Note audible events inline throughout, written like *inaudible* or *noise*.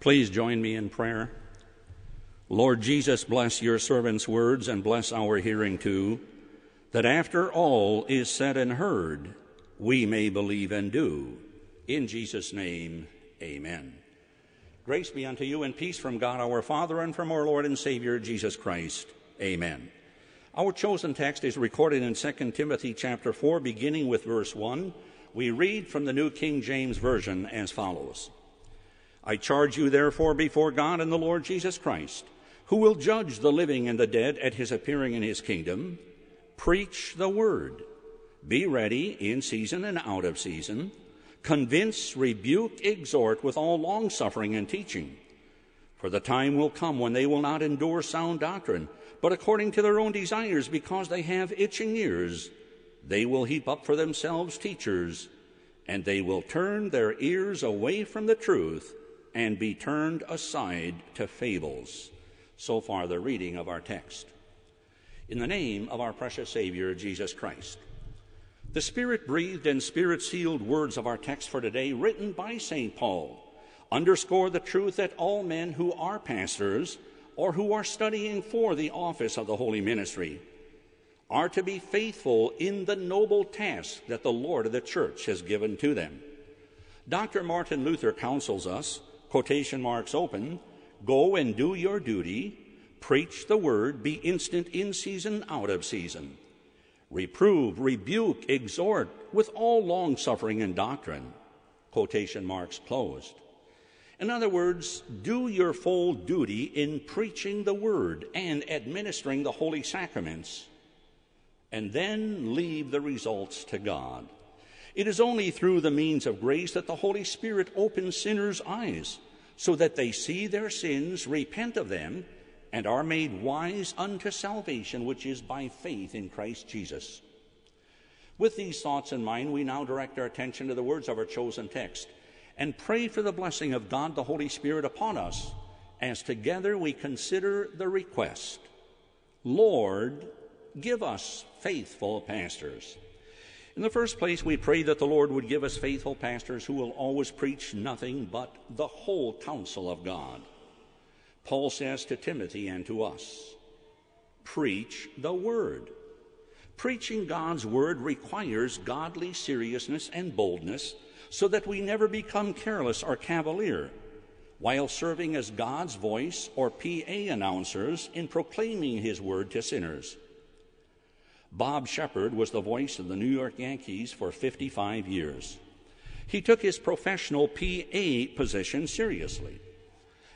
Please join me in prayer. Lord Jesus, bless your servant's words and bless our hearing too, that after all is said and heard, we may believe and do. In Jesus' name, amen. Grace be unto you and peace from God our Father and from our Lord and Savior Jesus Christ. Amen. Our chosen text is recorded in 2 Timothy chapter 4 beginning with verse 1. We read from the New King James Version as follows. I charge you, therefore, before God and the Lord Jesus Christ, who will judge the living and the dead at his appearing in his kingdom, preach the word. Be ready in season and out of season. Convince, rebuke, exhort with all longsuffering and teaching. For the time will come when they will not endure sound doctrine, but according to their own desires, because they have itching ears, they will heap up for themselves teachers, and they will turn their ears away from the truth and be turned aside to fables. So far, the reading of our text. In the name of our precious Savior, Jesus Christ. The Spirit breathed and Spirit sealed words of our text for today, written by St. Paul, underscore the truth that all men who are pastors or who are studying for the office of the holy ministry are to be faithful in the noble task that the Lord of the church has given to them. Dr. Martin Luther counsels us quotation marks open, go and do your duty, preach the word, be instant in season, out of season. Reprove, rebuke, exhort with all long suffering and doctrine. Quotation marks closed. In other words, do your full duty in preaching the word and administering the holy sacraments, and then leave the results to God. It is only through the means of grace that the Holy Spirit opens sinners' eyes so that they see their sins, repent of them, and are made wise unto salvation, which is by faith in Christ Jesus. With these thoughts in mind, we now direct our attention to the words of our chosen text and pray for the blessing of God the Holy Spirit upon us as together we consider the request Lord, give us faithful pastors. In the first place, we pray that the Lord would give us faithful pastors who will always preach nothing but the whole counsel of God. Paul says to Timothy and to us, Preach the word. Preaching God's word requires godly seriousness and boldness so that we never become careless or cavalier while serving as God's voice or PA announcers in proclaiming his word to sinners. Bob Sheppard was the voice of the New York Yankees for 55 years. He took his professional PA position seriously.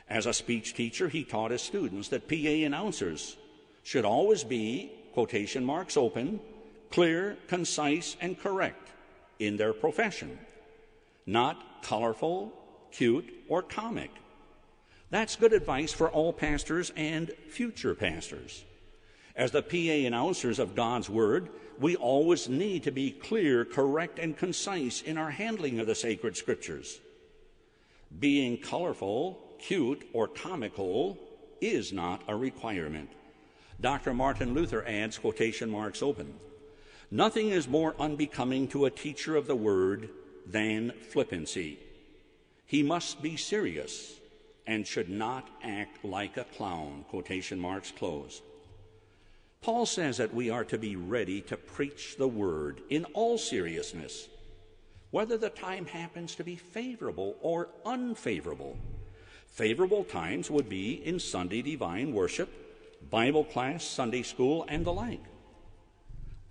As a speech teacher, he taught his students that PA announcers should always be, quotation marks open, clear, concise, and correct in their profession, not colorful, cute, or comic. That's good advice for all pastors and future pastors. As the PA announcers of God's Word, we always need to be clear, correct, and concise in our handling of the sacred scriptures. Being colorful, cute, or comical is not a requirement. Dr. Martin Luther adds quotation marks open. Nothing is more unbecoming to a teacher of the Word than flippancy. He must be serious and should not act like a clown. Quotation marks closed. Paul says that we are to be ready to preach the word in all seriousness, whether the time happens to be favorable or unfavorable. Favorable times would be in Sunday divine worship, Bible class, Sunday school, and the like.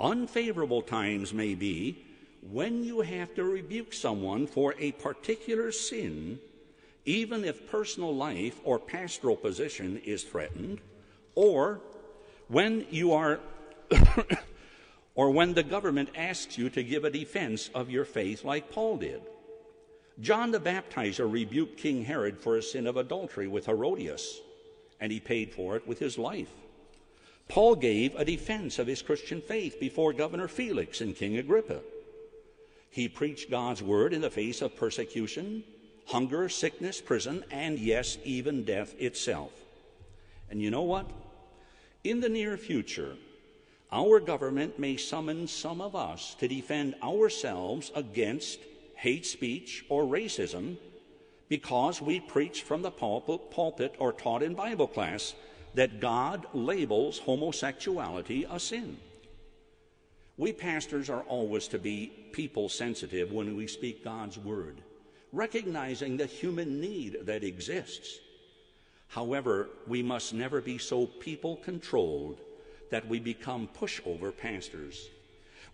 Unfavorable times may be when you have to rebuke someone for a particular sin, even if personal life or pastoral position is threatened, or when you are, *coughs* or when the government asks you to give a defense of your faith, like Paul did. John the Baptizer rebuked King Herod for a sin of adultery with Herodias, and he paid for it with his life. Paul gave a defense of his Christian faith before Governor Felix and King Agrippa. He preached God's word in the face of persecution, hunger, sickness, prison, and yes, even death itself. And you know what? In the near future, our government may summon some of us to defend ourselves against hate speech or racism because we preach from the pulpit or taught in Bible class that God labels homosexuality a sin. We pastors are always to be people sensitive when we speak God's word, recognizing the human need that exists. However, we must never be so people controlled that we become pushover pastors.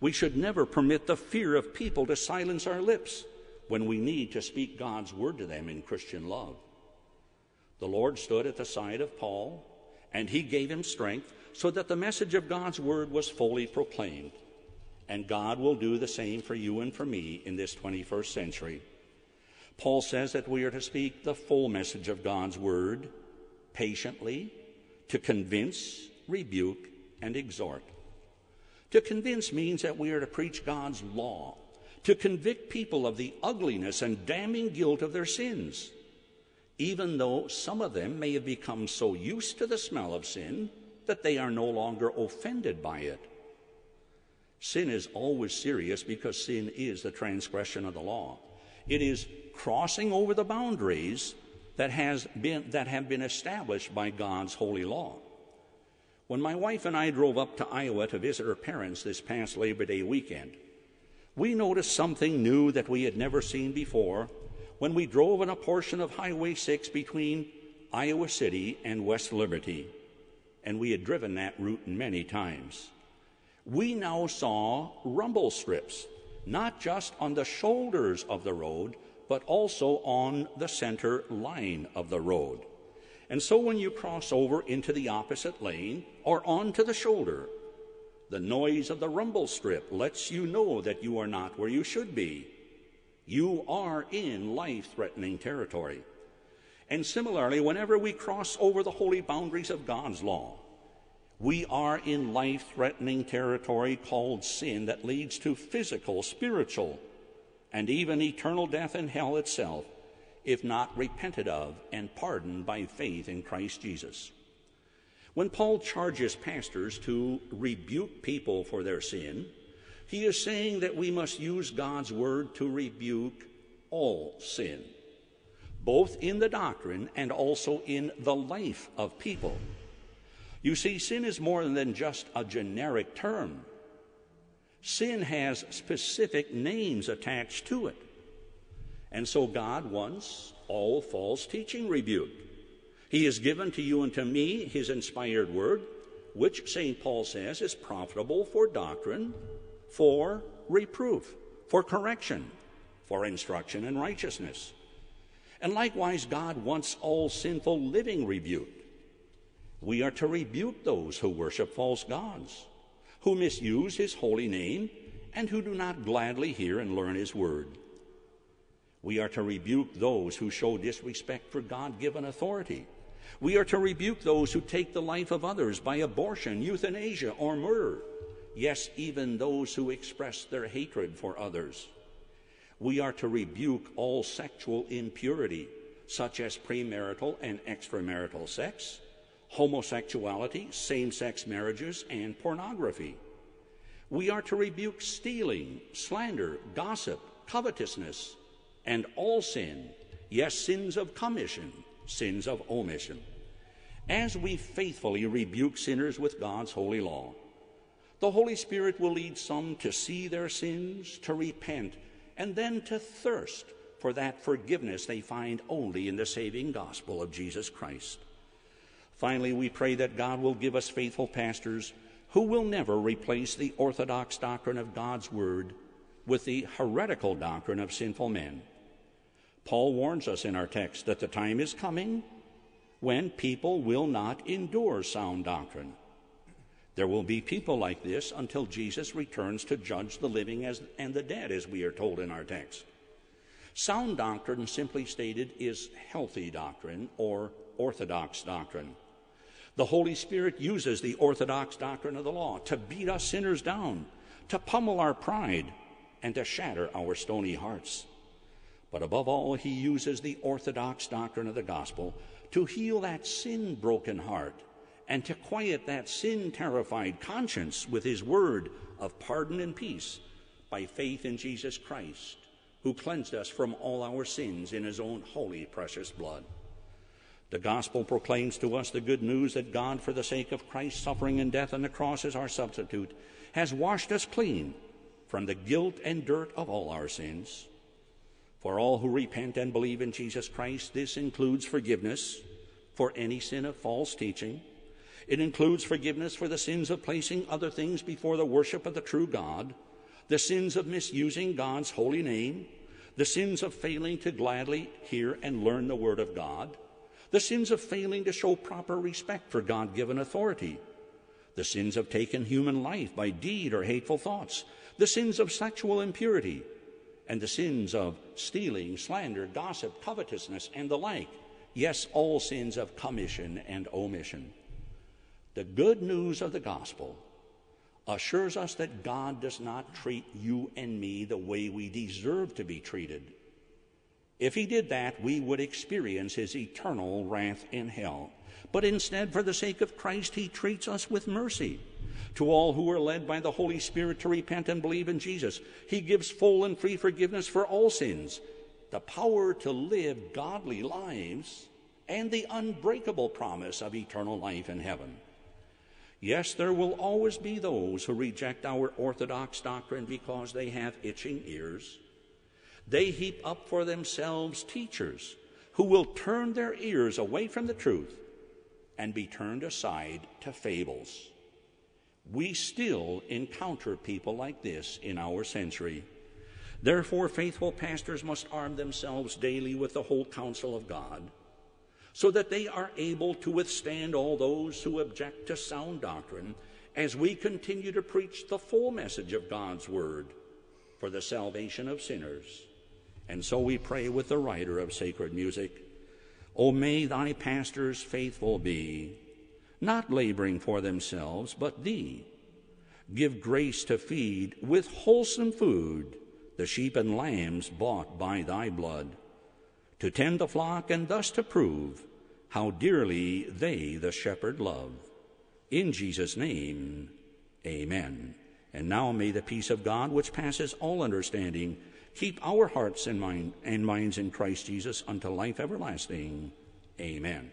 We should never permit the fear of people to silence our lips when we need to speak God's word to them in Christian love. The Lord stood at the side of Paul, and he gave him strength so that the message of God's word was fully proclaimed. And God will do the same for you and for me in this 21st century. Paul says that we are to speak the full message of God's word patiently, to convince, rebuke, and exhort. To convince means that we are to preach God's law, to convict people of the ugliness and damning guilt of their sins, even though some of them may have become so used to the smell of sin that they are no longer offended by it. Sin is always serious because sin is the transgression of the law. It is crossing over the boundaries that, has been, that have been established by God's holy law. When my wife and I drove up to Iowa to visit her parents this past Labor Day weekend, we noticed something new that we had never seen before when we drove on a portion of Highway 6 between Iowa City and West Liberty, and we had driven that route many times. We now saw rumble strips, not just on the shoulders of the road, but also on the center line of the road. And so when you cross over into the opposite lane or onto the shoulder, the noise of the rumble strip lets you know that you are not where you should be. You are in life threatening territory. And similarly, whenever we cross over the holy boundaries of God's law, we are in life threatening territory called sin that leads to physical, spiritual, and even eternal death in hell itself, if not repented of and pardoned by faith in Christ Jesus. When Paul charges pastors to rebuke people for their sin, he is saying that we must use God's word to rebuke all sin, both in the doctrine and also in the life of people. You see, sin is more than just a generic term. Sin has specific names attached to it. And so God wants all false teaching rebuked. He has given to you and to me his inspired word, which St. Paul says is profitable for doctrine, for reproof, for correction, for instruction in righteousness. And likewise, God wants all sinful living rebuked. We are to rebuke those who worship false gods who misuse his holy name, and who do not gladly hear and learn his word. We are to rebuke those who show disrespect for God given authority. We are to rebuke those who take the life of others by abortion, euthanasia, or murder. Yes, even those who express their hatred for others. We are to rebuke all sexual impurity, such as premarital and extramarital sex, homosexuality, same sex marriages, and pornography. We are to rebuke stealing, slander, gossip, covetousness, and all sin, yes, sins of commission, sins of omission, as we faithfully rebuke sinners with God's holy law. The Holy Spirit will lead some to see their sins, to repent, and then to thirst for that forgiveness they find only in the saving gospel of Jesus Christ. Finally, we pray that God will give us faithful pastors who will never replace the orthodox doctrine of God's Word with the heretical doctrine of sinful men. Paul warns us in our text that the time is coming when people will not endure sound doctrine. There will be people like this until Jesus returns to judge the living as, and the dead, as we are told in our text. Sound doctrine, simply stated, is healthy doctrine or orthodox doctrine. The Holy Spirit uses the orthodox doctrine of the law to beat us sinners down, to pummel our pride, and to shatter our stony hearts. But above all, he uses the orthodox doctrine of the gospel to heal that sin broken heart and to quiet that sin terrified conscience with his word of pardon and peace by faith in Jesus Christ, who cleansed us from all our sins in his own holy, precious blood. The gospel proclaims to us the good news that God, for the sake of Christ's suffering and death on the cross as our substitute, has washed us clean from the guilt and dirt of all our sins. For all who repent and believe in Jesus Christ, this includes forgiveness for any sin of false teaching. It includes forgiveness for the sins of placing other things before the worship of the true God the sins of misusing God's holy name, the sins of failing to gladly hear and learn the Word of God, the sins of failing to show proper respect for God given authority, the sins of taking human life by deed or hateful thoughts, the sins of sexual impurity, and the sins of stealing, slander, gossip, covetousness, and the like. Yes, all sins of commission and omission. The good news of the gospel assures us that God does not treat you and me the way we deserve to be treated. If he did that, we would experience his eternal wrath in hell. But instead, for the sake of Christ, he treats us with mercy. To all who are led by the Holy Spirit to repent and believe in Jesus, he gives full and free forgiveness for all sins, the power to live godly lives, and the unbreakable promise of eternal life in heaven. Yes, there will always be those who reject our orthodox doctrine because they have itching ears. They heap up for themselves teachers who will turn their ears away from the truth and be turned aside to fables. We still encounter people like this in our century. Therefore, faithful pastors must arm themselves daily with the whole counsel of God so that they are able to withstand all those who object to sound doctrine as we continue to preach the full message of God's Word for the salvation of sinners. And so we pray with the writer of sacred music O may thy pastors faithful be, not laboring for themselves, but thee. Give grace to feed with wholesome food the sheep and lambs bought by thy blood to tend the flock and thus to prove how dearly they the shepherd love. In Jesus' name, amen. And now may the peace of God, which passes all understanding, keep our hearts and, mind, and minds in Christ Jesus unto life everlasting. Amen.